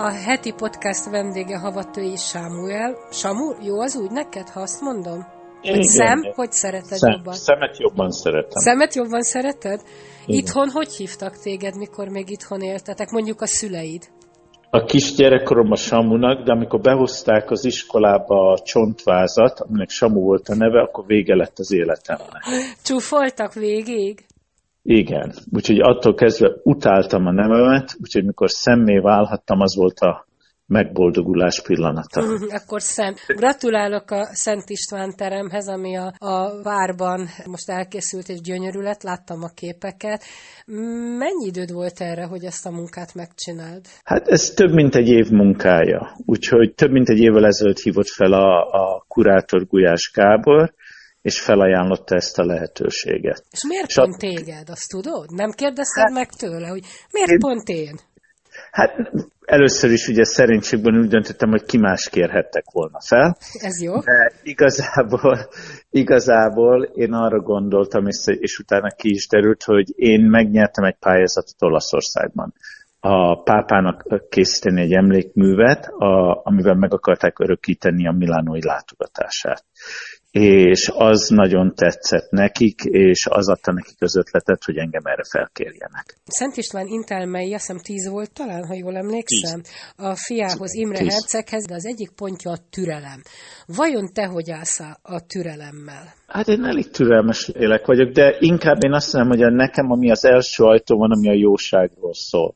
A heti podcast vendége Havatői Sámuel. Samu, jó az úgy neked, ha azt mondom? Hogy szem, hogy szereted szem, jobban? Szemet jobban szeretem. Szemet jobban szereted? Igen. Itthon hogy hívtak téged, mikor még itthon éltetek? Mondjuk a szüleid? A kisgyerekkorom a Samunak, de amikor behozták az iskolába a csontvázat, aminek Samu volt a neve, akkor vége lett az életemnek. Csúfoltak végig? Igen, úgyhogy attól kezdve utáltam a nevemet, úgyhogy mikor szemmé válhattam, az volt a megboldogulás pillanata. Akkor szem. Gratulálok a Szent István teremhez, ami a, a várban most elkészült és gyönyörű lett, láttam a képeket. Mennyi időd volt erre, hogy ezt a munkát megcsináld? Hát ez több mint egy év munkája, úgyhogy több mint egy évvel ezelőtt hívott fel a, a kurátor Gulyás Gábor, és felajánlotta ezt a lehetőséget. És miért és pont a... téged, azt tudod? Nem kérdezted hát, meg tőle, hogy miért én... pont én? Hát először is ugye szerénységben úgy döntöttem, hogy ki más kérhettek volna fel. Ez jó. De igazából, igazából én arra gondoltam, és, és utána ki is derült, hogy én megnyertem egy pályázatot Olaszországban a pápának készíteni egy emlékművet, a, amivel meg akarták örökíteni a milánói látogatását és az nagyon tetszett nekik, és az adta nekik az ötletet, hogy engem erre felkérjenek. Szent István Intelmei, azt hiszem tíz volt talán, ha jól emlékszem, tíz. a fiához, Imre tíz. Herceghez, de az egyik pontja a türelem. Vajon te hogy állsz a türelemmel? Hát én elég türelmes lélek vagyok, de inkább én azt mondom, hogy nekem ami az első ajtó van, ami a jóságról szól.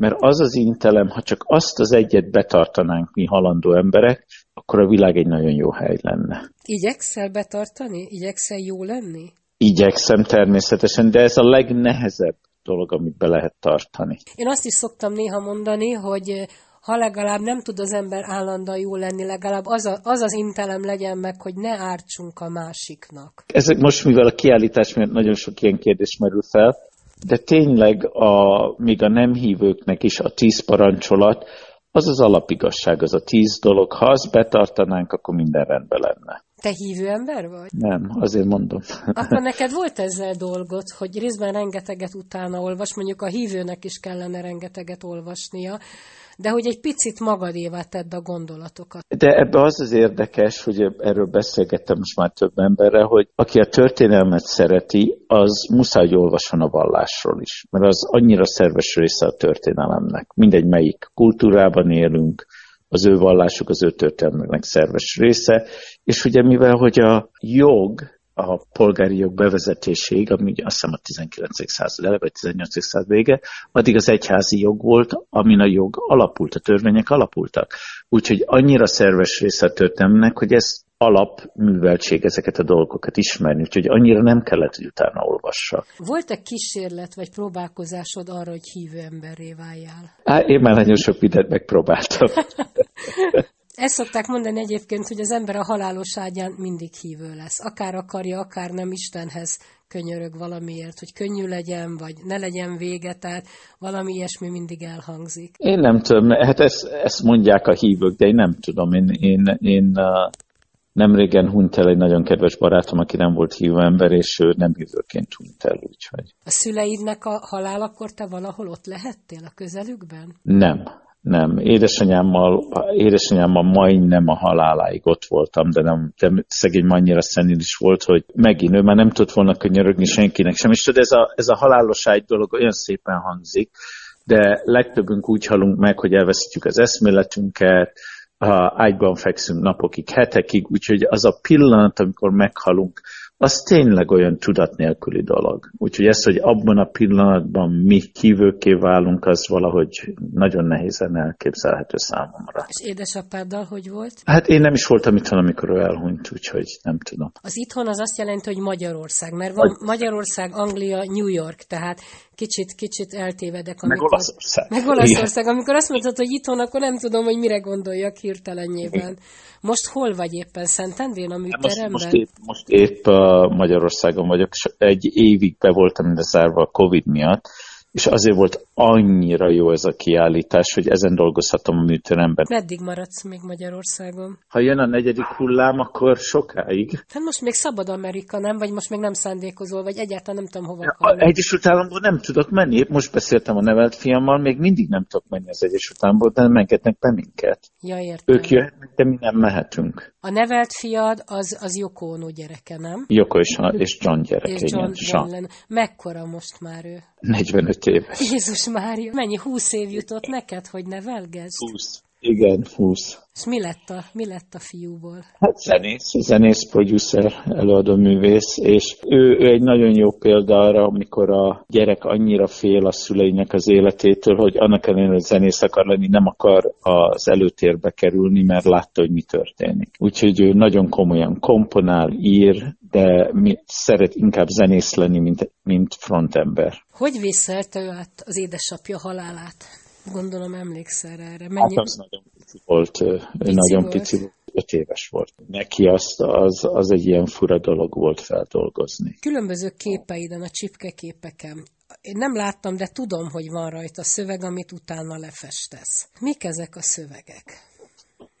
Mert az az intelem, ha csak azt az egyet betartanánk mi halandó emberek, akkor a világ egy nagyon jó hely lenne. Igyekszel betartani? Igyekszel jó lenni? Igyekszem természetesen, de ez a legnehezebb dolog, amit be lehet tartani. Én azt is szoktam néha mondani, hogy ha legalább nem tud az ember állandóan jó lenni, legalább az, a, az az intelem legyen meg, hogy ne ártsunk a másiknak. Ezek most, mivel a kiállítás miatt nagyon sok ilyen kérdés merül fel, de tényleg a, még a nem hívőknek is a tíz parancsolat, az az alapigasság, az a tíz dolog. Ha azt betartanánk, akkor minden rendben lenne. Te hívő ember vagy? Nem, azért mondom. Akkor neked volt ezzel dolgot, hogy részben rengeteget utána olvas, mondjuk a hívőnek is kellene rengeteget olvasnia, de hogy egy picit magadévá tedd a gondolatokat. De ebbe az az érdekes, hogy erről beszélgettem most már több emberrel, hogy aki a történelmet szereti, az muszáj, hogy olvasson a vallásról is, mert az annyira szerves része a történelemnek. Mindegy, melyik kultúrában élünk, az ő vallásuk az ő történelmeknek szerves része, és ugye mivel, hogy a jog a polgári jog bevezetéséig, ami azt hiszem a 19. század eleve, vagy 18. század vége, addig az egyházi jog volt, amin a jog alapult, a törvények alapultak. Úgyhogy annyira szerves része a történelmnek, hogy ez alapműveltség ezeket a dolgokat ismerni, úgyhogy annyira nem kellett, hogy utána olvassa. Volt-e kísérlet vagy próbálkozásod arra, hogy hívő emberré váljál? Á, én már nagyon sok mindent megpróbáltam. Ezt szokták mondani egyébként, hogy az ember a halálos ágyán mindig hívő lesz. Akár akarja, akár nem Istenhez könyörög valamiért, hogy könnyű legyen, vagy ne legyen vége, tehát valami ilyesmi mindig elhangzik. Én nem tudom, hát ezt, ezt mondják a hívők, de én nem tudom. Én, én, én uh, nem régen hunyt el egy nagyon kedves barátom, aki nem volt hívő ember, és ő nem hívőként hunyt el, úgyhogy. A szüleidnek a halálakor te valahol ott lehettél a közelükben? Nem, nem, édesanyámmal, édesanyámmal majdnem a haláláig ott voltam, de nem, de szegény annyira is volt, hogy megint ő már nem tudott volna könyörögni senkinek sem. És tudod, ez a, ez a halálos ágy dolog olyan szépen hangzik, de legtöbbünk úgy halunk meg, hogy elveszítjük az eszméletünket, ágyban fekszünk napokig, hetekig, úgyhogy az a pillanat, amikor meghalunk, az tényleg olyan tudat nélküli dolog. Úgyhogy ez, hogy abban a pillanatban mi kívülké válunk, az valahogy nagyon nehézen elképzelhető számomra. És édesapáddal hogy volt? Hát én nem is voltam itthon, amikor ő elhunyt, úgyhogy nem tudom. Az itthon az azt jelenti, hogy Magyarország, mert van Magyarország, Anglia, New York, tehát kicsit, kicsit eltévedek. Amikor, meg Olaszország. Meg Olaszország. Amikor azt mondtad, hogy itthon, akkor nem tudom, hogy mire gondoljak hirtelenjében. Most hol vagy éppen? Szentendrén a műteremben? Most, most, épp, most épp Magyarországon vagyok, egy évig be voltam zárva a Covid miatt, és azért volt annyira jó ez a kiállítás, hogy ezen dolgozhatom a műteremben. Meddig maradsz még Magyarországon? Ha jön a negyedik hullám, akkor sokáig. Hát most még szabad Amerika, nem? Vagy most még nem szándékozol, vagy egyáltalán nem tudom hova ja, Egyesült Államból nem tudok menni. Most beszéltem a nevelt fiammal, még mindig nem tudok menni az Egyesült Államból, de nem engednek be minket. Ja, értem. Ők jöhetnek, de mi nem mehetünk. A nevelt fiad az, az Yoko Ono gyereke, nem? Joko és, és John gyereke, és John, igen. Mekkora most már ő? 45 éves. Jézus Mária, mennyi húsz év jutott neked, hogy nevelgesd? 20. Igen, 20. És mi lett a, mi lett a fiúból? Hát zenész, zenész, producer, előadó művész, és ő, ő egy nagyon jó példa arra, amikor a gyerek annyira fél a szüleinek az életétől, hogy annak ellenére, hogy zenész akar lenni, nem akar az előtérbe kerülni, mert látta, hogy mi történik. Úgyhogy ő nagyon komolyan komponál, ír, de mi, szeret inkább zenész lenni, mint, mint frontember. Hogy vészelte ő át az édesapja halálát? Gondolom emlékszel erre. Mennyi... Hát az nagyon pici volt, pici nagyon volt. pici volt, öt éves volt. Neki azt, az, az egy ilyen fura dolog volt feldolgozni. Különböző képeiden, a csipke képeken. Én nem láttam, de tudom, hogy van rajta szöveg, amit utána lefestesz. Mik ezek a szövegek?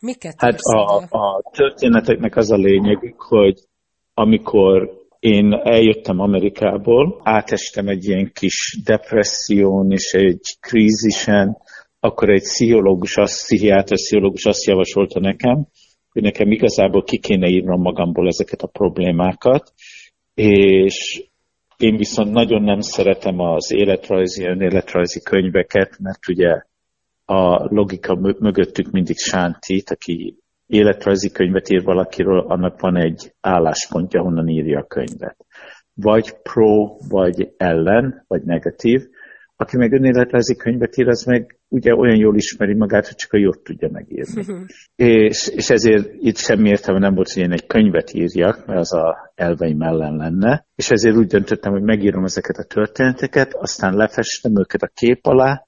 Miket Hát a, a történeteknek az a lényegük, hogy amikor én eljöttem Amerikából, átestem egy ilyen kis depresszión és egy krízisen, akkor egy pszichológus, azt, pszichiáter pszichológus azt javasolta nekem, hogy nekem igazából ki kéne írnom magamból ezeket a problémákat, és én viszont nagyon nem szeretem az életrajzi, önéletrajzi könyveket, mert ugye a logika mögöttük mindig sántít, aki életrajzi könyvet ír valakiről, annak van egy álláspontja, honnan írja a könyvet. Vagy pro, vagy ellen, vagy negatív. Aki meg önéletrajzi könyvet ír, az meg ugye olyan jól ismeri magát, hogy csak a jót tudja megírni. és, és ezért itt semmi értelme nem volt, hogy én egy könyvet írjak, mert az a elveim ellen lenne. És ezért úgy döntöttem, hogy megírom ezeket a történeteket, aztán lefestem őket a kép alá,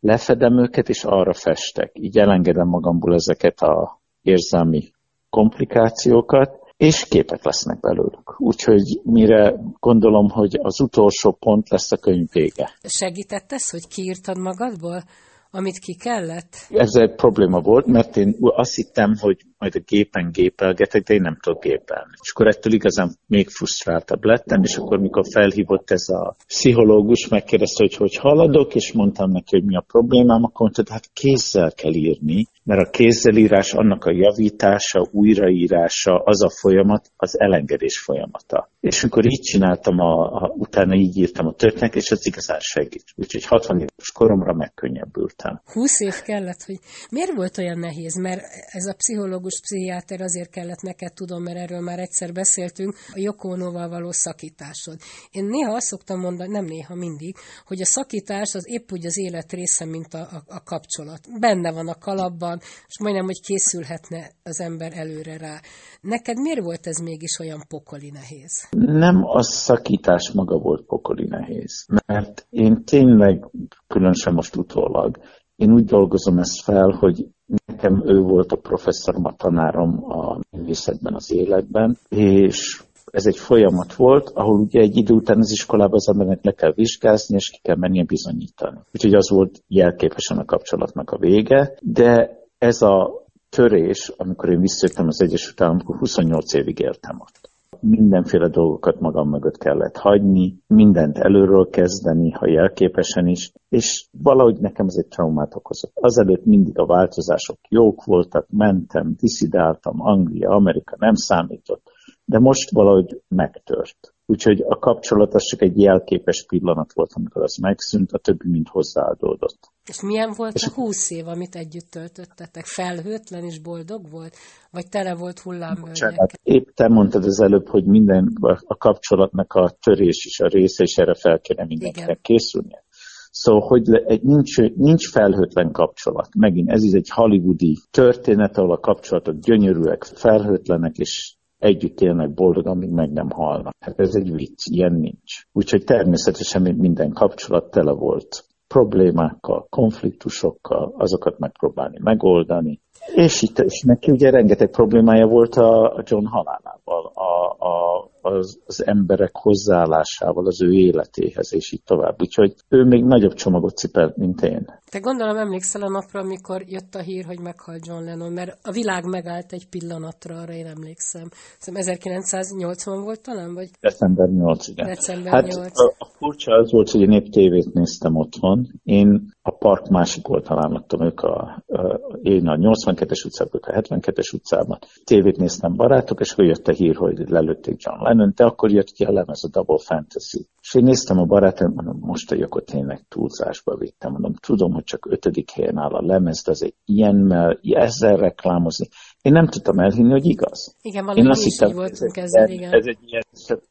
lefedem őket, és arra festek. Így elengedem magamból ezeket a érzelmi komplikációkat, és képek lesznek belőlük. Úgyhogy mire gondolom, hogy az utolsó pont lesz a könyv vége. Segített ez, hogy kiírtad magadból? amit ki kellett? Ez egy probléma volt, mert én azt hittem, hogy majd a gépen gépelgetek, de én nem tudok gépelni. És akkor ettől igazán még frusztráltabb lettem, és akkor mikor felhívott ez a pszichológus, megkérdezte, hogy hogy haladok, és mondtam neki, hogy mi a problémám, akkor mondta, hogy hát kézzel kell írni, mert a kézzelírás, annak a javítása, újraírása, az a folyamat, az elengedés folyamata. És amikor így csináltam, a, a, utána így írtam a történet, és az igazán segít. Úgyhogy 60 éves koromra megkönnyebbültem. 20 év kellett, hogy miért volt olyan nehéz? Mert ez a pszichológus, pszichiáter azért kellett neked, tudom, mert erről már egyszer beszéltünk, a Jokónóval való szakításod. Én néha azt szoktam mondani, nem néha, mindig, hogy a szakítás az épp úgy az élet része, mint a, a, a kapcsolat. Benne van a kalapban, és majdnem, hogy készülhetne az ember előre rá. Neked miért volt ez mégis olyan pokoli nehéz? Nem a szakítás maga volt pokoli nehéz, mert én tényleg, különösen most utólag, én úgy dolgozom ezt fel, hogy nekem ő volt a professzorom, a tanárom a művészetben, az életben, és ez egy folyamat volt, ahol ugye egy idő után az iskolában az embernek le kell vizsgázni, és ki kell mennie bizonyítani. Úgyhogy az volt jelképesen a kapcsolatnak a vége, de ez a törés, amikor én visszajöttem az Egyesült Államokból, 28 évig éltem ott. Mindenféle dolgokat magam mögött kellett hagyni, mindent előről kezdeni, ha jelképesen is, és valahogy nekem ez egy traumát okozott. Azelőtt mindig a változások jók voltak, mentem, diszidáltam, Anglia, Amerika nem számított, de most valahogy megtört. Úgyhogy a kapcsolat az csak egy jelképes pillanat volt, amikor az megszűnt, a többi mind hozzáadódott. És milyen volt és a húsz év, amit együtt töltöttetek? Felhőtlen és boldog volt? Vagy tele volt hullámvölgyek? Épp te mondtad az előbb, hogy minden a kapcsolatnak a törés is a része, és erre fel kéne mindenkinek készülnie. Szóval, hogy le, egy, nincs, nincs felhőtlen kapcsolat. Megint ez is egy hollywoodi történet, ahol a kapcsolatok gyönyörűek, felhőtlenek, és együtt élnek boldog, amíg meg nem halnak. Hát ez egy vicc, ilyen nincs. Úgyhogy természetesen minden kapcsolat tele volt problémákkal, konfliktusokkal, azokat megpróbálni megoldani. És itt és neki ugye rengeteg problémája volt a John halálával, a, a, az, az emberek hozzáállásával, az ő életéhez, és így tovább. Úgyhogy ő még nagyobb csomagot cipelt, mint én. Te gondolom emlékszel a napra, amikor jött a hír, hogy meghalt John Lennon, mert a világ megállt egy pillanatra, arra én emlékszem. Szerintem 1980 volt talán, vagy? December 8, igen. December hát 8. A, a furcsa az volt, hogy én épp tévét néztem otthon. Én a park másik oldalán laktam, ők a, a, én a 82-es utcában, a 72-es utcában. Tévét néztem barátok, és akkor jött a hír, hogy lelőtték John Lennon, de akkor jött ki a lemez, a Double Fantasy. És én néztem a barátom, mondom, most a akkor tényleg túlzásba vittem. Mondom, tudom, hogy csak ötödik helyen áll a lemez, de azért ilyennel, ezzel reklámozni. Én nem tudtam elhinni, hogy igaz. Igen, valami Én azt hittem, voltunk ez, ezzel, igen. Ez egy ilyen,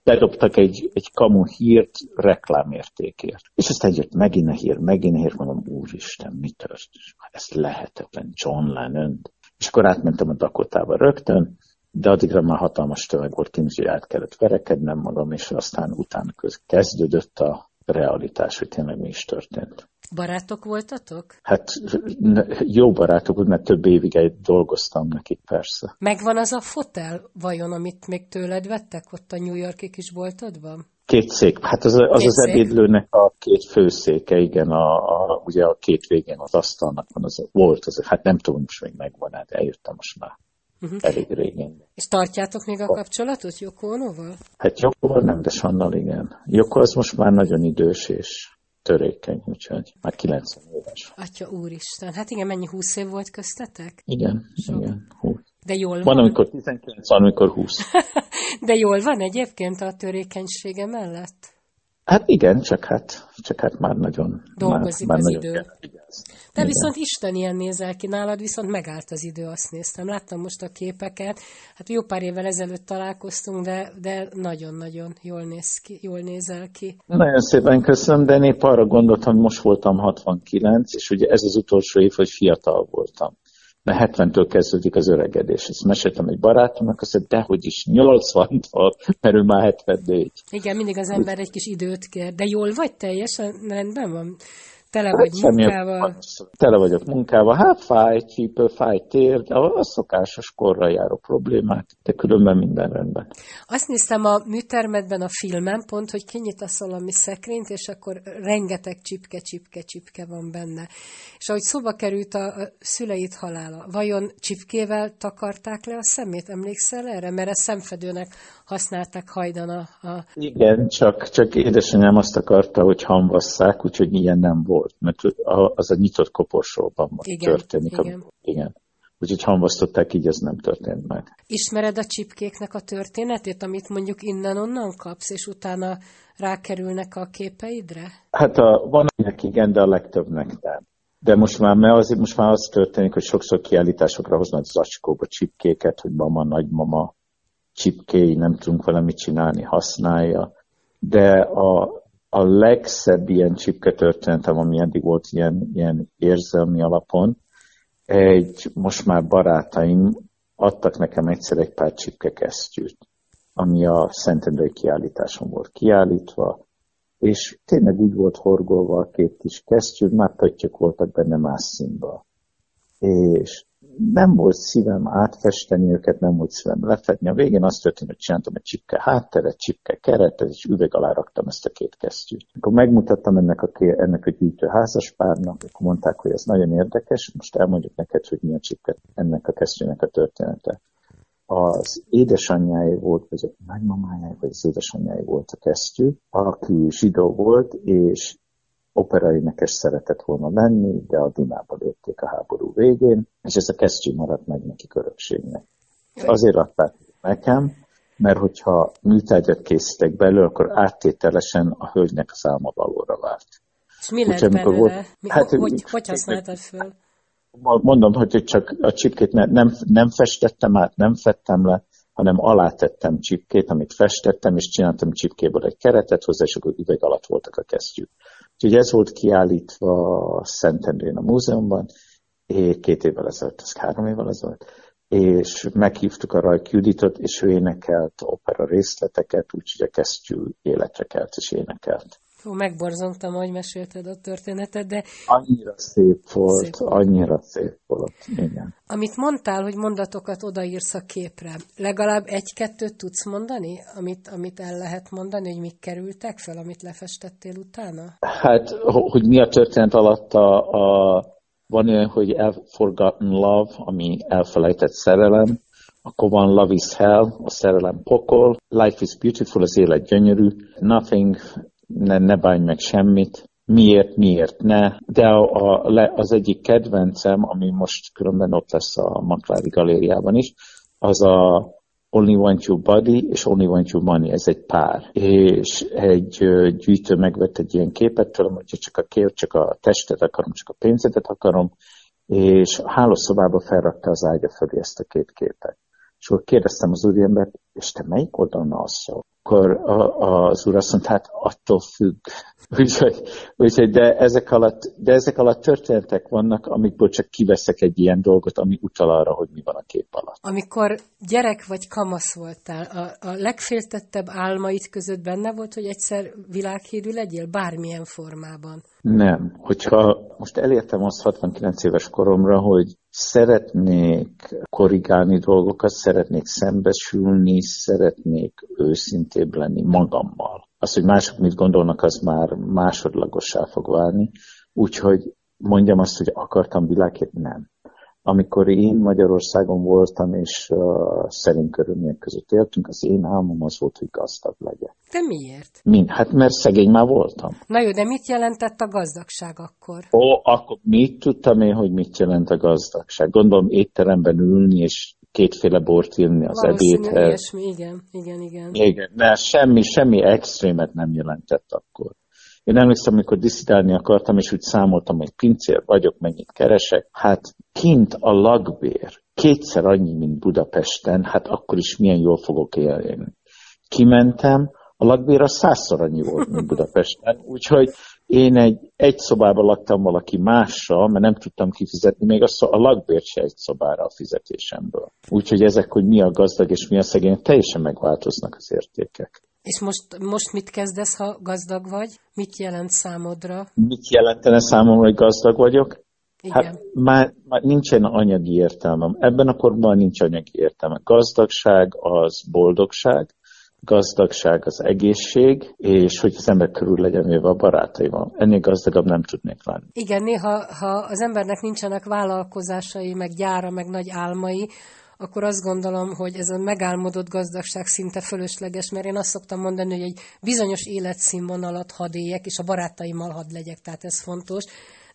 bedobtak egy, egy kamu hírt reklámértékért. És aztán jött megint a hír, megint a hír, mondom, úristen, mi történt? Ez lehetetlen, John Lennon. És akkor átmentem a Dakotába rögtön, de addigra már hatalmas tömeg volt kint, hogy át kellett verekednem magam, és aztán utána köz kezdődött a realitás, hogy tényleg mi is történt. Barátok voltatok? Hát jó barátok, mert több évig dolgoztam nekik persze. Megvan az a fotel vajon, amit még tőled vettek ott a New Yorki kis boltodban? Két szék. Hát az az, az ebédlőnek a két főszéke, igen, a, a, ugye a két végén az asztalnak van, az volt, az, hát nem tudom, most még megvan, hát eljöttem most már. Uh-huh. Elég régen. És tartjátok még a kapcsolatot Joko Onoval? Hát Jokóval nem, de Sannal igen. Joko az most már nagyon idős és törékeny, úgyhogy már 90 éves. Atya úristen, hát igen, mennyi 20 év volt köztetek? Igen, Sok. igen, 20. De jól van. Van, amikor 19, van, amikor 20. De jól van egyébként a törékenysége mellett? Hát igen, csak hát, csak hát már nagyon... Dolgozik már, az már idő. Kell, Te igen. viszont Isten ilyen nézel ki nálad, viszont megállt az idő, azt néztem. Láttam most a képeket. Hát jó pár évvel ezelőtt találkoztunk, de, de nagyon-nagyon jól, néz ki, jól nézel ki. Nagyon szépen köszönöm, de én épp arra gondoltam, hogy most voltam 69, és ugye ez az utolsó év, hogy fiatal voltam mert 70-től kezdődik az öregedés. Ezt meséltem egy barátomnak, azt mondja, dehogy is 80-tól, mert ő már 74. Igen, mindig az ember egy kis időt kér, de jól vagy teljesen rendben van? Tele vagy hát, munkával? Tele vagyok munkával. Hát fáj, csípő, fáj tér, de a szokásos korra járó problémák, de különben minden rendben. Azt néztem a műtermetben a filmen pont, hogy kinyitasz valami szekrényt, és akkor rengeteg csipke, csipke, csipke van benne. És ahogy szóba került a, a szüleid halála, vajon csipkével takarták le a szemét? Emlékszel erre? Mert ezt szemfedőnek használták hajdan a... a... Igen, csak, csak édesanyám azt akarta, hogy hamvasszák, úgyhogy ilyen nem volt, mert az a nyitott koporsóban igen, történik. Igen. A, igen. Úgyhogy hamvasztották, így ez nem történt meg. Ismered a csipkéknek a történetét, amit mondjuk innen-onnan kapsz, és utána rákerülnek a képeidre? Hát a, van akinek igen, de a legtöbbnek nem. De most már, mert azért most már az történik, hogy sokszor kiállításokra hoznak zacskóba csipkéket, hogy mama, nagymama csipkéi, nem tudunk vele mit csinálni, használja. De a, a legszebb ilyen csipke történetem, ami eddig volt ilyen, ilyen érzelmi alapon, egy most már barátaim adtak nekem egyszer egy pár csipke kesztyűt, ami a Szentendrei kiállításon volt kiállítva, és tényleg úgy volt horgolva a két kis kesztyű, már pöttyök voltak benne más színben. És nem volt szívem átfesteni őket, nem volt szívem lefedni. A végén azt történt, hogy csináltam egy csipke hátteret, csipke keretet, és üveg alá raktam ezt a két kesztyűt. Akkor megmutattam ennek a, ennek a gyűjtő házaspárnak, akkor mondták, hogy ez nagyon érdekes, most elmondjuk neked, hogy mi a csipke ennek a kesztyűnek a története. Az édesanyjáé volt, vagy a nagymamájáé, vagy az édesanyjáé volt a kesztyű, aki zsidó volt, és operaénekes szeretett volna lenni, de a Dunába lőtték a háború végén, és ez a kesztyű maradt meg neki örökségnek. Azért adták nekem, mert hogyha műtárgyat készítek belőle, akkor áttételesen a hölgynek az álma valóra vált. És mi lett belőle? Volt, mi, hát, hogy, hogy használtad föl? Mondom, hogy csak a csipkét ne, nem, nem festettem át, nem fettem le, hanem alátettem csipkét, amit festettem, és csináltam csipkéből egy keretet hozzá, és akkor üveg alatt voltak a kesztyűk. Úgyhogy ez volt kiállítva Szentendrén a múzeumban, két évvel ezelőtt, ez három évvel ezelőtt, és meghívtuk a Rajk Juditot, és ő énekelt opera részleteket, úgyhogy a kesztyű életre kelt és énekelt. Hú, megborzongtam, ahogy mesélted a történetet, de... Annyira szép volt, szép volt. annyira szép volt, igen. Amit mondtál, hogy mondatokat odaírsz a képre, legalább egy-kettőt tudsz mondani, amit, amit el lehet mondani, hogy mik kerültek fel, amit lefestettél utána? Hát, hogy mi a történet alatt a, a van olyan, hogy Forgotten Love, ami elfelejtett szerelem, akkor van Love is Hell, a szerelem pokol, Life is Beautiful, az élet gyönyörű, Nothing, ne, ne bánj meg semmit, miért, miért ne, de a, a, az egyik kedvencem, ami most különben ott lesz a Maklári galériában is, az a Only Want Your Body és Only Want Your Money, ez egy pár. És egy gyűjtő megvett egy ilyen képet tőlem, hogy csak a kép, csak a testet akarom, csak a pénzedet akarom, és hálószobába felrakta az ágya fölé ezt a két képet. És akkor kérdeztem az úriembert, és te melyik oldalon alszol? Akkor a, az úr azt mondta, hát attól függ. úgyhogy, úgyhogy de, ezek alatt, de ezek alatt történetek vannak, amikből csak kiveszek egy ilyen dolgot, ami utal arra, hogy mi van a kép alatt. Amikor gyerek vagy kamasz voltál, a, a legféltettebb álmaid között benne volt, hogy egyszer világhírű legyél bármilyen formában? Nem. Hogyha most elértem azt 69 éves koromra, hogy szeretnék korrigálni dolgokat, szeretnék szembesülni, szeretnék őszintébb lenni magammal. Az, hogy mások mit gondolnak, az már másodlagossá fog válni. Úgyhogy mondjam azt, hogy akartam világét, nem amikor én Magyarországon voltam, és uh, szerint körülmények között éltünk, az én álmom az volt, hogy gazdag legyek. De miért? Mind? Hát mert szegény már voltam. Na jó, de mit jelentett a gazdagság akkor? Ó, akkor mit tudtam én, hogy mit jelent a gazdagság? Gondolom étteremben ülni, és kétféle bort írni az ebédhez. Ilyesmi, igen, igen, igen. Igen, de semmi, semmi extrémet nem jelentett akkor. Én emlékszem, amikor diszidálni akartam, és úgy számoltam, hogy pincér vagyok, mennyit keresek. Hát kint a lakbér kétszer annyi, mint Budapesten, hát akkor is milyen jól fogok élni. Kimentem, a lakbér a százszor annyi volt, mint Budapesten, úgyhogy én egy, egy szobában laktam valaki mással, mert nem tudtam kifizetni még a, a lakbért se egy szobára a fizetésemből. Úgyhogy ezek, hogy mi a gazdag és mi a szegény, teljesen megváltoznak az értékek. És most, most mit kezdesz, ha gazdag vagy? Mit jelent számodra? Mit jelentene számomra, hogy gazdag vagyok? Igen. Hát már, már nincsen anyagi értelmem. Ebben a korban nincs anyagi értelme. Gazdagság az boldogság, gazdagság az egészség, és hogy az ember körül legyen véve a barátaival. Ennél gazdagabb nem tudnék lenni. Igen, néha ha az embernek nincsenek vállalkozásai, meg gyára, meg nagy álmai, akkor azt gondolom, hogy ez a megálmodott gazdagság szinte fölösleges, mert én azt szoktam mondani, hogy egy bizonyos életszínvonalat hadd éljek, és a barátaimmal hadd legyek, tehát ez fontos.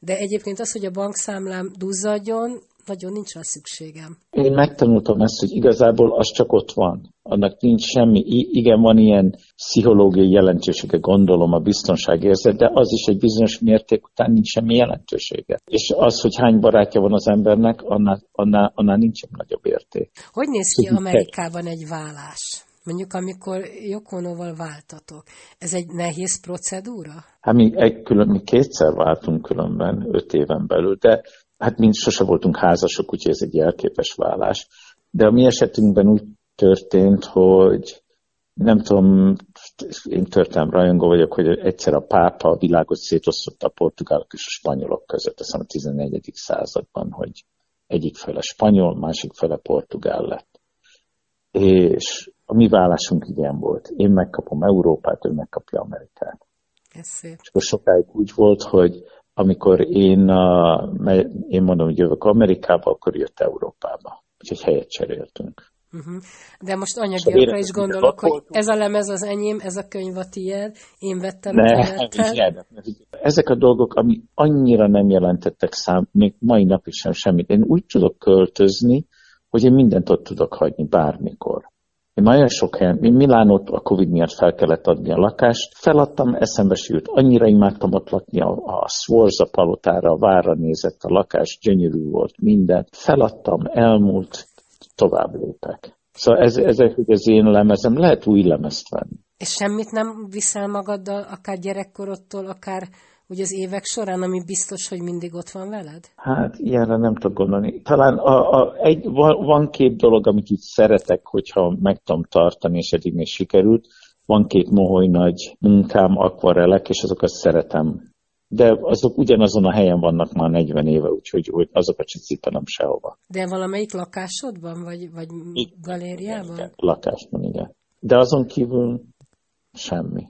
De egyébként az, hogy a bankszámlám duzzadjon, nagyon nincs rá szükségem. Én megtanultam ezt, hogy igazából az csak ott van. Annak nincs semmi, igen, van ilyen pszichológiai jelentősége, gondolom, a biztonságérzet, de az is egy bizonyos mérték után nincs semmi jelentősége. És az, hogy hány barátja van az embernek, annál, annál, annál nincs nagyobb érték. Hogy néz ki Amerikában egy vállás? Mondjuk, amikor Jokonóval váltatok, ez egy nehéz procedúra? Hát mi, egy külön, mi kétszer váltunk különben, öt éven belül, de hát mi sose voltunk házasok, úgyhogy ez egy jelképes vállás. De a mi esetünkben úgy történt, hogy nem tudom, én történelem rajongó vagyok, hogy egyszer a pápa a világot szétosztotta a portugálok és a spanyolok között, azt a 14. században, hogy egyik fele spanyol, másik fele portugál lett. És a mi vállásunk ilyen volt. Én megkapom Európát, ő megkapja Amerikát. Ez szép. És akkor sokáig úgy volt, hogy amikor én, én mondom, hogy jövök Amerikába, akkor jött Európába. Úgyhogy helyet cseréltünk. Uh-huh. De most anyagiakra is gondolok, hogy ez a lemez az enyém, ez a könyv a tiéd, én vettem ne, a Ezek a dolgok, ami annyira nem jelentettek szám, még mai napig sem semmit. Én úgy tudok költözni, hogy én mindent ott tudok hagyni bármikor. Én nagyon sok helyen, én Milánot a Covid miatt fel kellett adni a lakást, feladtam, eszembe sült, annyira imádtam ott lakni a, a Sforza palotára, a várra nézett a lakás, gyönyörű volt minden. Feladtam, elmúlt, tovább lépek. Szóval ez, ezek, az én lemezem, lehet új lemezt venni. És semmit nem viszel magaddal, akár gyerekkorodtól, akár úgy az évek során, ami biztos, hogy mindig ott van veled? Hát ilyenre nem tudok gondolni. Talán a, a, egy, van, van két dolog, amit így szeretek, hogyha meg tudom tartani, és eddig még sikerült. Van két moholy nagy munkám, akvarelek, és azokat szeretem. De azok ugyanazon a helyen vannak már 40 éve, úgyhogy azokat sem cipelem sehova. De valamelyik lakásodban, vagy, vagy galériában? Igen, lakásban, igen. De azon kívül semmi.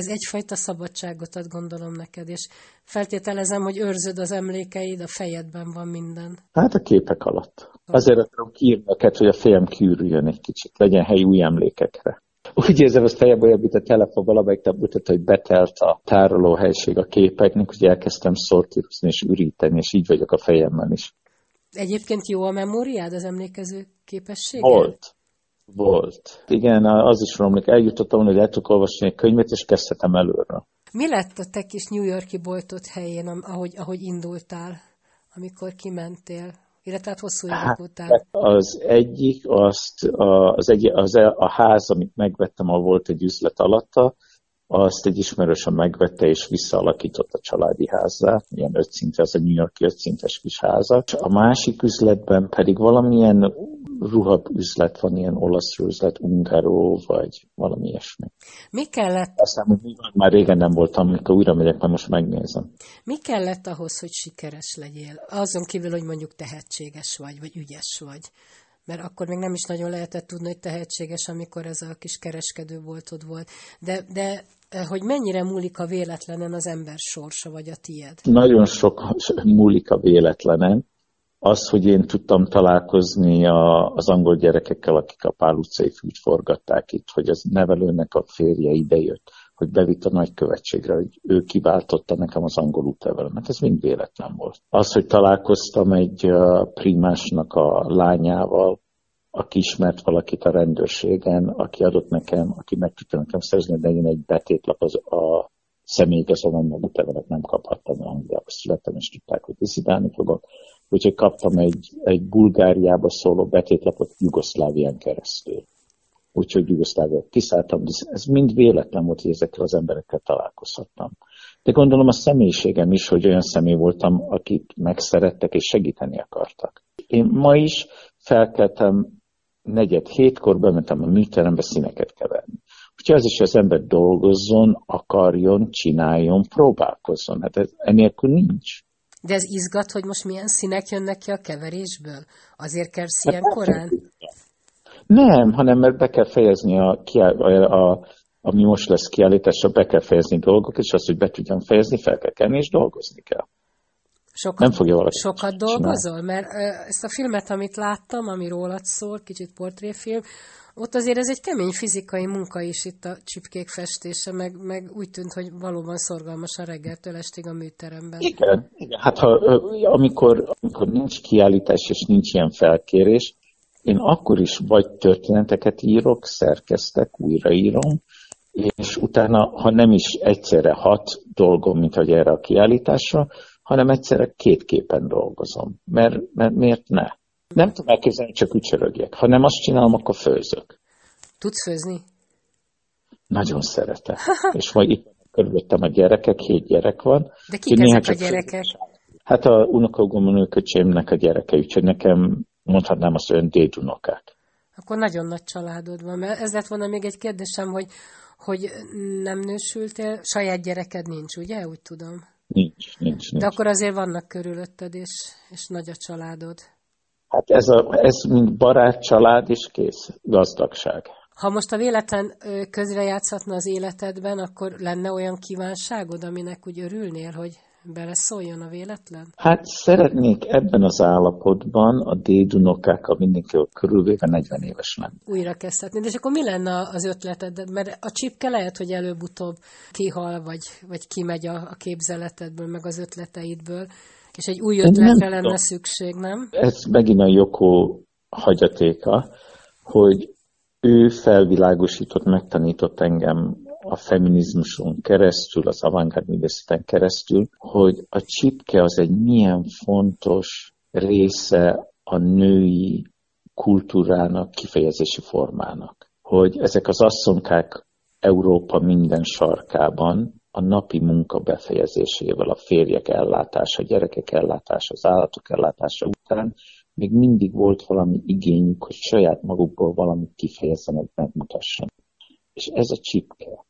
Ez egyfajta szabadságot ad, gondolom neked, és feltételezem, hogy őrzöd az emlékeid, a fejedben van minden. Hát a képek alatt. Azért akarom kiírni neked, hogy a fejem kiürüljön egy kicsit, legyen hely új emlékekre. Úgy érzem, hogy fejebb olyan, mint a telefon valamelyik nap mutatta, hogy betelt a tárolóhelység a képeknek, hogy elkezdtem szortírozni és üríteni, és így vagyok a fejemmel is. Egyébként jó a memóriád, az emlékező képesség? Volt. Volt. Igen, az is romlik. Eljutottam, hogy el tudok olvasni egy könyvet, és kezdhetem előre. Mi lett a te kis New Yorki boltot helyén, ahogy, ahogy indultál, amikor kimentél? Illetve hát hosszú évek hát, után. Az egyik, azt, az egy, az a ház, amit megvettem, ahol volt egy üzlet alatta, azt egy ismerősen megvette és visszaalakított a családi házzá, ilyen ötszinte, az a New Yorki ötszintes kis háza. A másik üzletben pedig valamilyen ruhabüzlet van, ilyen olasz üzlet, Ungaro, vagy valami ilyesmi. Mi kellett? Aztán már régen nem voltam, amikor újra megyek, mert most megnézem. Mi kellett ahhoz, hogy sikeres legyél? Azon kívül, hogy mondjuk tehetséges vagy, vagy ügyes vagy mert akkor még nem is nagyon lehetett tudni, hogy tehetséges, amikor ez a kis kereskedőboltod volt. De, de eh, hogy mennyire múlik a véletlenen az ember sorsa, vagy a tied? Nagyon sok múlik a véletlenen. Az, hogy én tudtam találkozni a, az angol gyerekekkel, akik a Pál utcai fűt forgatták itt, hogy az nevelőnek a férje idejött, hogy bevitt a nagykövetségre, hogy ő kiváltotta nekem az angol útlevelet. Ez mind véletlen volt. Az, hogy találkoztam egy primásnak a lányával, aki ismert valakit a rendőrségen, aki adott nekem, aki meg tudta nekem szerzni, de én egy betétlap az a személyigazolvány útlevelet nem kaphattam, Angliába születtem, és tudták, hogy diszidálni fogok. Úgyhogy kaptam egy, egy Bulgáriába szóló betétlapot Jugoszlávián keresztül úgyhogy Jugoszláviát kiszálltam, de ez mind véletlen volt, hogy ezekkel az emberekkel találkozhattam. De gondolom a személyiségem is, hogy olyan személy voltam, akit megszerettek és segíteni akartak. Én ma is felkeltem negyed hétkor, bementem a műterembe színeket keverni. Úgyhogy az is, hogy az ember dolgozzon, akarjon, csináljon, próbálkozzon. Hát ez enélkül nincs. De ez izgat, hogy most milyen színek jönnek ki a keverésből? Azért kell ilyen korán? Nem, hanem mert be kell fejezni a, a, a ami most lesz kiállításra, be kell fejezni dolgokat, és azt, hogy be tudjam fejezni, fel kell kenni, és dolgozni kell. Sokat, nem fogja valaki Sokat dolgozol? Mert ezt a filmet, amit láttam, ami rólad szól, kicsit portréfilm, ott azért ez egy kemény fizikai munka is itt a csipkék festése, meg, meg úgy tűnt, hogy valóban szorgalmas a reggeltől estig a műteremben. Igen, igen. hát ha, amikor, amikor nincs kiállítás és nincs ilyen felkérés, én akkor is vagy történeteket írok, szerkeztek, újraírom, és utána, ha nem is egyszerre hat dolgom, mint hogy erre a kiállításra, hanem egyszerre két képen dolgozom. Mert, mert miért ne? Nem tudom elképzelni, csak ücsörögjek. Ha nem azt csinálom, akkor főzök. Tudsz főzni? Nagyon szeretem. és majd itt körülöttem a gyerekek, hét gyerek van. De kik ezek a gyerekek? Hát a unokagomnőköcsémnek a gyereke, úgyhogy nekem mondhatnám azt, olyan dédunokák. Akkor nagyon nagy családod van. Mert ez lett volna még egy kérdésem, hogy, hogy nem nősültél, saját gyereked nincs, ugye? Úgy tudom. Nincs, nincs. De akkor azért vannak körülötted, és, és nagy a családod. Hát ez, a, ez mind barát, család, és kész, gazdagság. Ha most a véletlen közrejátszhatna az életedben, akkor lenne olyan kívánságod, aminek úgy örülnél, hogy beleszóljon a véletlen? Hát szeretnék ebben az állapotban a dédunokákkal mindenki körülvéve 40 éves lenni. Újra kezdhetni. De és akkor mi lenne az ötleted? Mert a csipke lehet, hogy előbb-utóbb kihal, vagy, vagy kimegy a, a képzeletedből, meg az ötleteidből, és egy új ötletre lenne tudom. szükség, nem? Ez megint a Joko hagyatéka, hogy ő felvilágosított, megtanított engem a feminizmuson keresztül, az avantgárd művészeten keresztül, hogy a csipke az egy milyen fontos része a női kultúrának, kifejezési formának. Hogy ezek az asszonkák Európa minden sarkában a napi munka befejezésével, a férjek ellátása, a gyerekek ellátása, az állatok ellátása után még mindig volt valami igényük, hogy saját magukból valamit kifejezzenek, megmutassanak. És ez a csipke.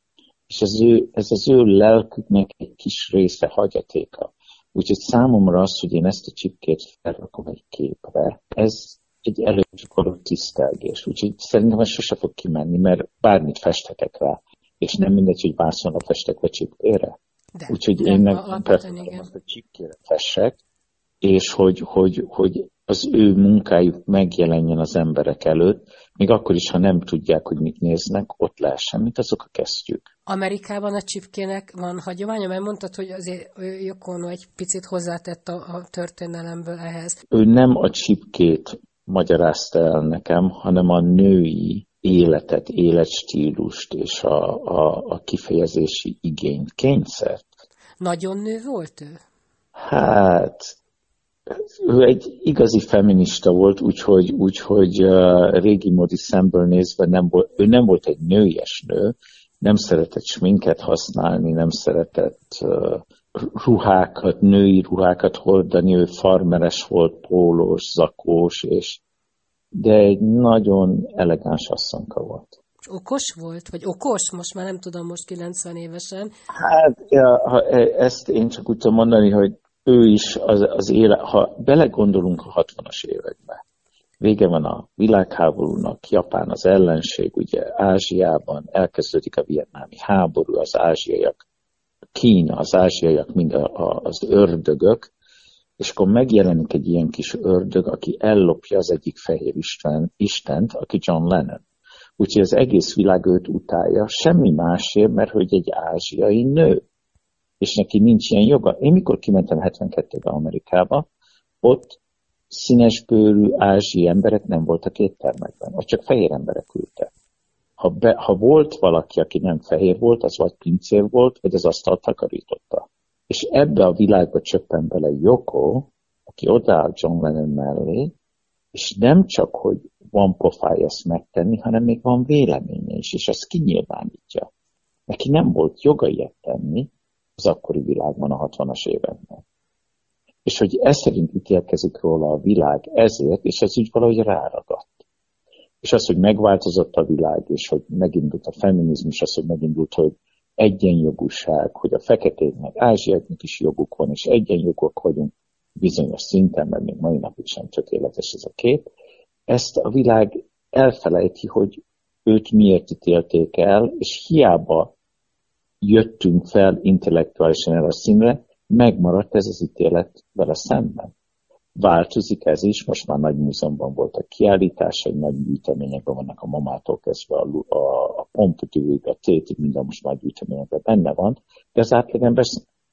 És ez, ő, ez az ő lelküknek egy kis része, hagyatéka. Úgyhogy számomra az, hogy én ezt a csipkét felrakom egy képre, ez egy előgyakorló tisztelgés. Úgyhogy szerintem ez sose fog kimenni, mert bármit festhetek rá, és nem mindegy, hogy vászonra festek vagy csipkére. Úgyhogy én nem preferálom azt, hogy csipkére fessek, és hogy, hogy, hogy az ő munkájuk megjelenjen az emberek előtt, még akkor is, ha nem tudják, hogy mit néznek, ott lehessen, mint azok a kesztyűk. Amerikában a csipkének van hagyománya, mert mondtad, hogy azért Jokono egy picit hozzátett a, a történelemből ehhez. Ő nem a csipkét magyarázta el nekem, hanem a női életet, életstílust és a, a, a kifejezési igényt, kényszert. Nagyon nő volt ő? Hát, ő egy igazi feminista volt, úgyhogy, úgyhogy uh, régi módi szemből nézve nem volt, ő nem volt egy nőies nő, nem szeretett sminket használni, nem szeretett uh, ruhákat, női ruhákat hordani, ő farmeres volt, pólós, zakós, és de egy nagyon elegáns asszonka volt. Okos volt? Vagy okos? Most már nem tudom, most 90 évesen. Hát, ja, ha e, ezt én csak úgy tudom mondani, hogy ő is az, az éle, ha belegondolunk a 60-as évekbe, vége van a világháborúnak, Japán az ellenség, ugye Ázsiában elkezdődik a vietnámi háború, az ázsiaiak, Kína, az ázsiaiak mind a, a, az ördögök, és akkor megjelenik egy ilyen kis ördög, aki ellopja az egyik fehér Isten, Istent, aki John Lennon. Úgyhogy az egész világ őt utálja, semmi másért, mert hogy egy ázsiai nő és neki nincs ilyen joga. Én mikor kimentem 72-ben Amerikába, ott színesbőrű ázsiai emberek nem voltak éttermekben, ott csak fehér emberek ültek. Ha, be, ha volt valaki, aki nem fehér volt, az vagy pincér volt, vagy az asztalt takarította. És ebbe a világba csöppen bele Joko, aki odaáll John Lennon mellé, és nem csak, hogy van pofája ezt megtenni, hanem még van véleménye is, és azt kinyilvánítja. Neki nem volt joga ilyet tenni, az akkori világban a 60-as években. És hogy ez szerint ítélkezik róla a világ ezért, és ez úgy valahogy ráragadt. És az, hogy megváltozott a világ, és hogy megindult a feminizmus, az, hogy megindult, hogy egyenjogúság, hogy a feketéknek, ázsiáknak is joguk van, és egyenjogok vagyunk bizonyos szinten, mert még mai napig sem tökéletes ez a kép, ezt a világ elfelejti, hogy őt miért ítélték el, és hiába jöttünk fel intellektuálisan erre a színre, megmaradt ez az ítélet vele szemben. Változik ez is, most már nagy múzeumban voltak kiállításai, nagy gyűjteményekben vannak a mamától kezdve a, a, a pompidőig, a tétig, minden most már gyűjteményekben benne van, de az átlagember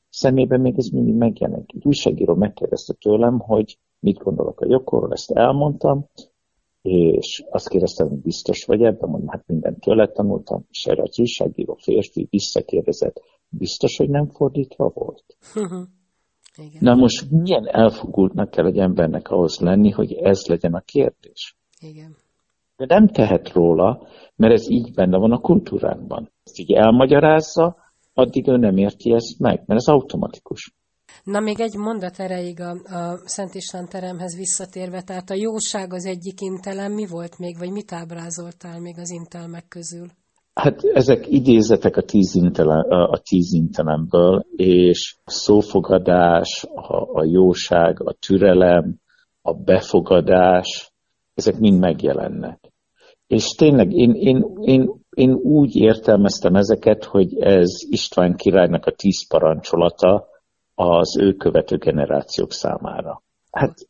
szemében még ez mindig megjelenik. Egy újságíró megkérdezte tőlem, hogy mit gondolok a jokorról, ezt elmondtam, és azt kérdeztem, hogy biztos vagy ebben, mondom, hát mindent tőle tanultam, és erre az újságíró férfi visszakérdezett, biztos, hogy nem fordítva volt? Igen. Na most milyen elfogultnak kell egy embernek ahhoz lenni, hogy ez legyen a kérdés? Igen. De nem tehet róla, mert ez így benne van a kultúránkban. Ezt így elmagyarázza, addig ő nem érti ezt meg, mert ez automatikus. Na még egy mondat erejéig a, a Szent István teremhez visszatérve, tehát a jóság az egyik intelem, mi volt még, vagy mit ábrázoltál még az intelmek közül? Hát ezek idézetek a tíz, intelem, a tíz intelemből, és szófogadás, a, a jóság, a türelem, a befogadás, ezek mind megjelennek. És tényleg én, én, én, én úgy értelmeztem ezeket, hogy ez István királynak a tíz parancsolata, az ő követő generációk számára. Hát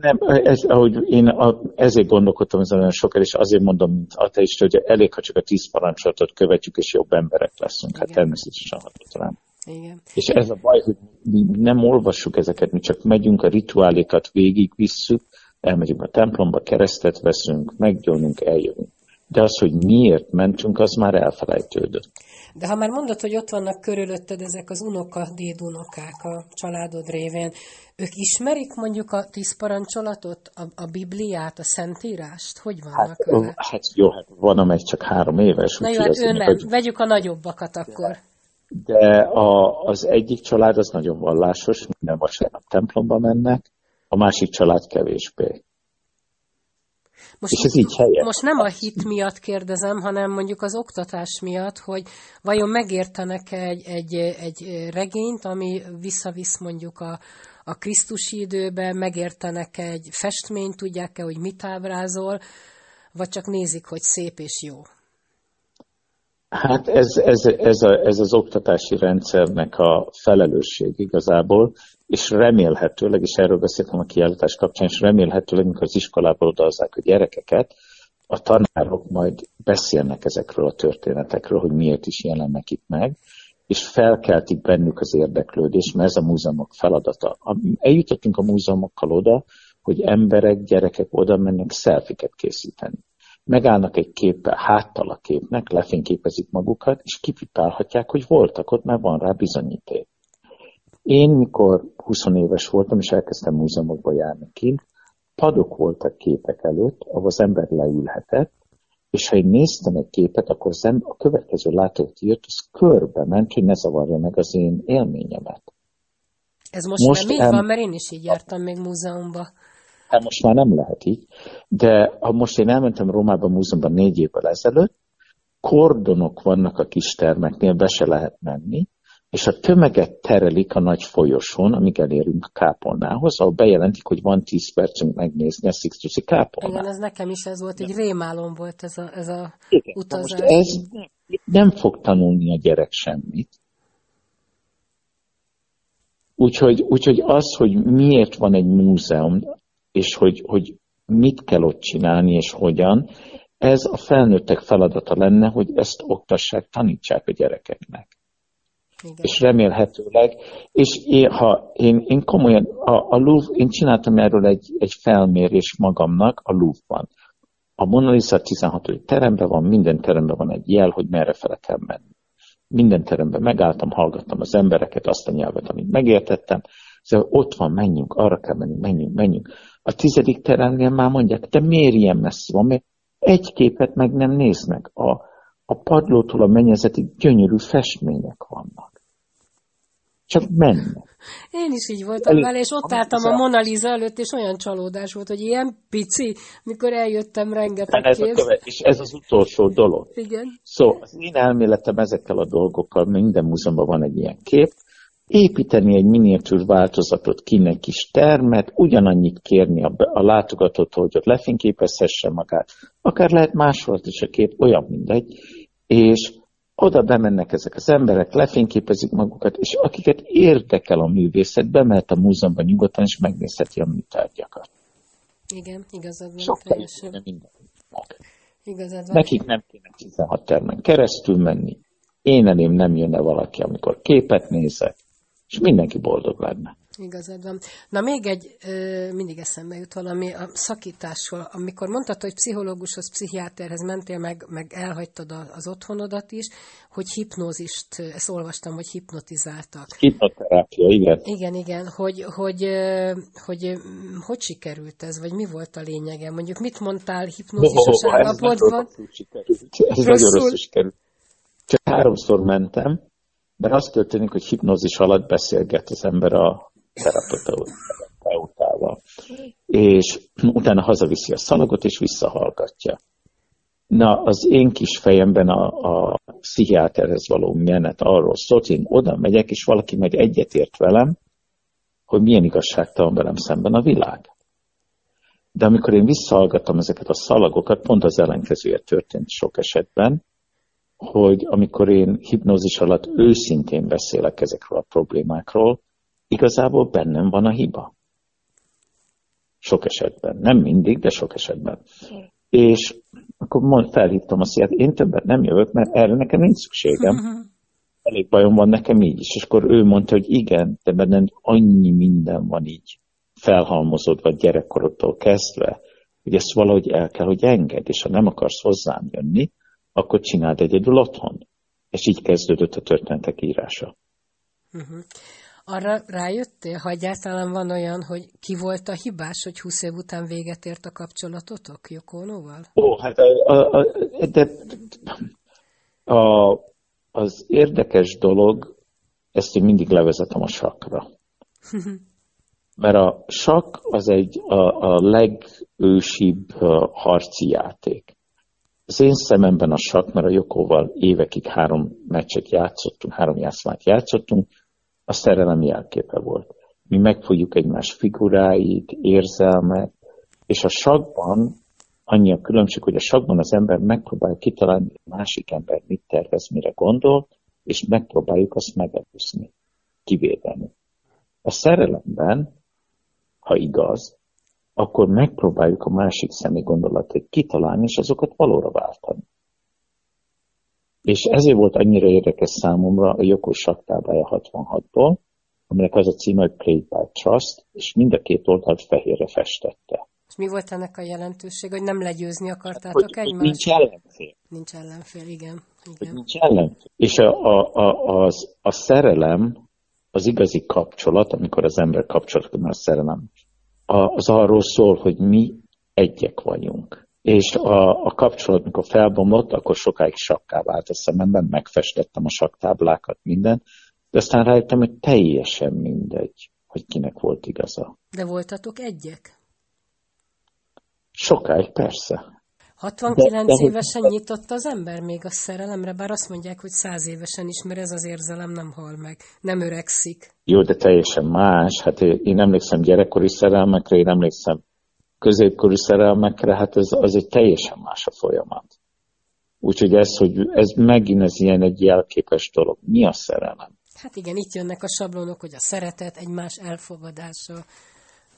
nem, ez, ahogy én a, ezért gondolkodtam ezen nagyon sokat, és azért mondom, mint ateist, hogy elég, ha csak a tíz parancsolatot követjük, és jobb emberek leszünk. Hát Igen. Természetesen hatott rám. Igen. És ez a baj, hogy mi nem olvassuk ezeket, mi csak megyünk, a rituálékat végigvisszük, elmegyünk a templomba, keresztet veszünk, meggyónunk, eljövünk. De az, hogy miért mentünk, az már elfelejtődött. De ha már mondod, hogy ott vannak körülötted ezek az unoka, dédunokák a családod révén, ők ismerik mondjuk a tíz parancsolatot, a, a Bibliát, a Szentírást? Hogy vannak hát, vele? Hát jó, hát van, amely csak három éves. Na jó, hát ő nem. Hogy... Vegyük a nagyobbakat akkor. de a, az egyik család az nagyon vallásos, minden vasárnap templomba mennek, a másik család kevésbé. Most, és ez így helyes. Most nem a hit miatt kérdezem, hanem mondjuk az oktatás miatt, hogy vajon megértenek egy, egy, egy regényt, ami visszavisz mondjuk a, a Krisztusi időbe, megértenek egy festményt, tudják-e, hogy mit ábrázol, vagy csak nézik, hogy szép és jó? Hát ez, ez, ez, a, ez az oktatási rendszernek a felelősség igazából, és remélhetőleg, és erről beszéltem a kiállítás kapcsán, és remélhetőleg, amikor az iskolából odahozzák a gyerekeket, a tanárok majd beszélnek ezekről a történetekről, hogy miért is jelennek itt meg, és felkeltik bennük az érdeklődést, mert ez a múzeumok feladata. Eljutottunk a múzeumokkal oda, hogy emberek, gyerekek oda mennek szelfiket készíteni megállnak egy képpel, háttal a képnek, lefényképezik magukat, és kipipálhatják, hogy voltak ott, mert van rá bizonyíték. Én, mikor 20 éves voltam, és elkezdtem múzeumokba járni kint, padok voltak képek előtt, ahol az ember leülhetett, és ha én néztem egy képet, akkor az ember, a következő látót jött, az körbe ment, hogy ne zavarja meg az én élményemet. Ez most, most nem így van, mert én is így jártam még múzeumba. Hát most már nem lehet így. De ha most én elmentem Rómába múzeumban négy évvel ezelőtt, kordonok vannak a kis termeknél, be se lehet menni, és a tömeget terelik a nagy folyosón, amíg elérünk kápolnához, ahol bejelentik, hogy van 10 percünk megnézni a Sixtusi kápolnát. Igen, ez nekem is ez volt, egy rémálom volt ez a, ez a Igen, utazás. Most ez nem fog tanulni a gyerek semmit. Úgyhogy, úgyhogy az, hogy miért van egy múzeum, és hogy, hogy mit kell ott csinálni, és hogyan, ez a felnőttek feladata lenne, hogy ezt oktassák, tanítsák a gyerekeknek. Igen. És remélhetőleg, és én, ha én, én komolyan, a, a Louvre, én csináltam erről egy, egy felmérés magamnak a Louvre-ban. A Mona Lisa 16. teremben van, minden teremben van egy jel, hogy merre fele kell menni. Minden teremben megálltam, hallgattam az embereket, azt a nyelvet, amit megértettem, Szóval ott van, menjünk, arra kell menni, menjünk, menjünk. A tizedik teremnél már mondják, de miért ilyen messze van? Mert egy képet meg nem néznek. A, a padlótól a mennyezetig gyönyörű festmények vannak. Csak mennek. Én is így voltam Elég, vele, és ott álltam a Mona Lisa előtt, és olyan csalódás volt, hogy ilyen pici, mikor eljöttem rengeteg ez követ, És ez az utolsó dolog. Igen. Szóval az én elméletem ezekkel a dolgokkal, minden múzeumban van egy ilyen kép, építeni egy miniatűr változatot, kinek kis termet, ugyanannyit kérni a, a látogatótól, hogy ott lefényképezhesse magát, akár lehet máshol is a kép, olyan mindegy, és oda bemennek ezek az emberek, lefényképezik magukat, és akiket érdekel a művészet, bemehet a múzeumba nyugodtan, és megnézheti a műtárgyakat. Igen, igazad van. Sok teljesen. Igazad van. Nekik nem kéne 16 termen keresztül menni. Én elém nem jönne valaki, amikor képet nézek, és mindenki boldog lenne. Igazad van. Na még egy, mindig eszembe jut valami a szakításról. Amikor mondtad, hogy pszichológushoz, pszichiáterhez mentél, meg, meg elhagytad az otthonodat is, hogy hipnózist, ezt olvastam, hogy hipnotizáltak. Hipnoterápia, igen. Igen, igen. Hogy, hogy, hogy, hogy hogy sikerült ez, vagy mi volt a lényege? Mondjuk mit mondtál hipnózisos oh, állapotban? Ez nagyon rosszul sikerült. Csak háromszor mentem, mert az történik, hogy hipnózis alatt beszélget az ember a terapeutával. És utána hazaviszi a szalagot, és visszahallgatja. Na, az én kis fejemben a, a pszichiáterhez való menet arról szólt, én oda megyek, és valaki meg egyetért velem, hogy milyen igazságtalan velem szemben a világ. De amikor én visszahallgattam ezeket a szalagokat, pont az ellenkezője történt sok esetben, hogy amikor én hipnózis alatt őszintén beszélek ezekről a problémákról, igazából bennem van a hiba. Sok esetben. Nem mindig, de sok esetben. És akkor mond, felhívtam hogy hát én többet nem jövök, mert erre nekem nincs szükségem. Elég bajom van nekem így is. És akkor ő mondta, hogy igen, de bennem annyi minden van így felhalmozódva gyerekkorodtól kezdve, hogy ezt valahogy el kell, hogy enged, és ha nem akarsz hozzám jönni, akkor csináld egyedül otthon. És így kezdődött a történetek írása. Uh-huh. Arra rájöttél, ha egyáltalán van olyan, hogy ki volt a hibás, hogy 20 év után véget ért a kapcsolatotok Jokónóval? Ó, hát a, a, a, de a, az érdekes dolog, ezt én mindig levezetem a sakra. Mert a sak az egy a, a legősibb harci játék. Az én szememben a sak, mert a Jokóval évekig három meccset játszottunk, három játszmát játszottunk, a szerelem jelképe volt. Mi megfogjuk egymás figuráit, érzelmet, és a sakban annyi a különbség, hogy a sakban az ember megpróbálja kitalálni, hogy a másik ember mit tervez, mire gondol, és megpróbáljuk azt megelőzni, kivédeni. A szerelemben, ha igaz, akkor megpróbáljuk a másik személy gondolatait kitalálni, és azokat valóra váltani. És ezért volt annyira érdekes számomra a Joko saktábája 66-ból, aminek az a címe, hogy Played by Trust, és mind a két oldalt fehérre festette. És mi volt ennek a jelentőség, hogy nem legyőzni akartátok hogy, egymást? Hogy nincs ellenfél. Nincs ellenfél, igen. igen. nincs ellenfél. És a, a, a, az, a szerelem, az igazi kapcsolat, amikor az ember kapcsolatban a szerelem, az arról szól, hogy mi egyek vagyunk. És a, a kapcsolat, amikor felbomlott, akkor sokáig sakká vált a szememben, megfestettem a saktáblákat, minden, de aztán rájöttem, hogy teljesen mindegy, hogy kinek volt igaza. De voltatok egyek? Sokáig, persze. 69 de, de, évesen hogy... nyitott az ember még a szerelemre, bár azt mondják, hogy 100 évesen is, mert ez az érzelem nem hal meg, nem öregszik. Jó, de teljesen más. Hát én emlékszem gyerekkori szerelmekre, én emlékszem középkori szerelmekre, hát ez az egy teljesen más a folyamat. Úgyhogy ez, hogy ez megint ez ilyen egy jelképes dolog. Mi a szerelem? Hát igen, itt jönnek a sablonok, hogy a szeretet, egymás elfogadása,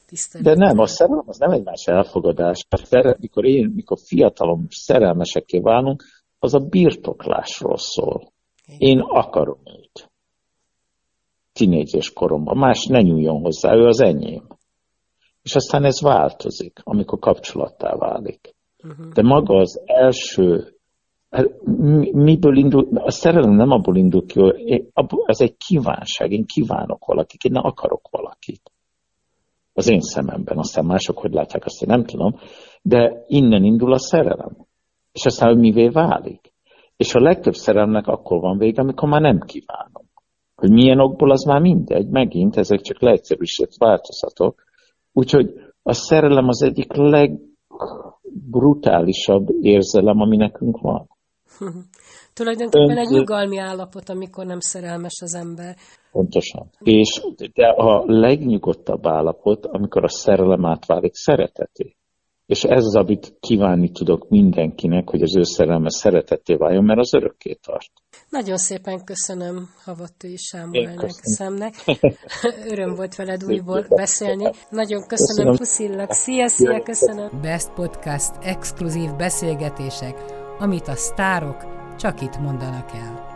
tisztelet. De nem, a szerelem az nem egymás elfogadás. A mikor én, mikor fiatalom szerelmesekké válunk, az a birtoklásról szól. Én akarom őt. Tinédzés koromban. Más ne nyúljon hozzá, ő az enyém. És aztán ez változik, amikor kapcsolattá válik. Uh-huh. De maga az első, hát miből indul, a szerelem nem abból indul ki, ez egy kívánság, én kívánok valakit, én akarok valakit az én szememben. Aztán mások hogy látják, azt én nem tudom. De innen indul a szerelem. És aztán, hogy mivé válik. És a legtöbb szerelemnek akkor van vége, amikor már nem kívánom. Hogy milyen okból, az már mindegy. Megint, ezek csak leegyszerűsített változatok. Úgyhogy a szerelem az egyik legbrutálisabb érzelem, ami nekünk van. Tulajdonképpen egy nyugalmi állapot, amikor nem szerelmes az ember. Pontosan. És de a legnyugodtabb állapot, amikor a szerelem átválik szereteté. És ez az, amit kívánni tudok mindenkinek, hogy az ő szerelme szeretetté váljon, mert az örökké tart. Nagyon szépen köszönöm Havattői Sámuelnek, szemnek. Öröm volt veled újból beszélni. Nagyon köszönöm, köszönöm. puszillak. Szia, szia, köszönöm. Best Podcast exkluzív beszélgetések, amit a sztárok csak itt mondanak el.